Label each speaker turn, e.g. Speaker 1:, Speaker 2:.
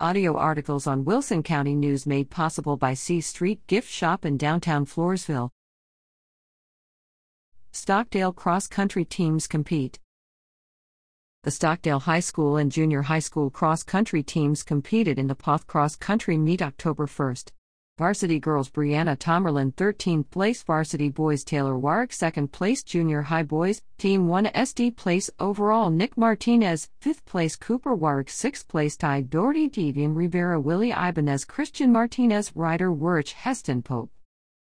Speaker 1: Audio articles on Wilson County News made possible by C Street Gift Shop in downtown Floresville. Stockdale cross country teams compete. The Stockdale High School and Junior High School cross country teams competed in the Poth Cross Country Meet October 1st. Varsity girls Brianna Tomerlin 13th place, varsity boys Taylor Warwick 2nd place, junior high boys, team 1 SD place overall Nick Martinez 5th place, Cooper Warwick 6th place, Ty Doherty Devian Rivera Willie Ibanez Christian Martinez Ryder Wirch Heston Pope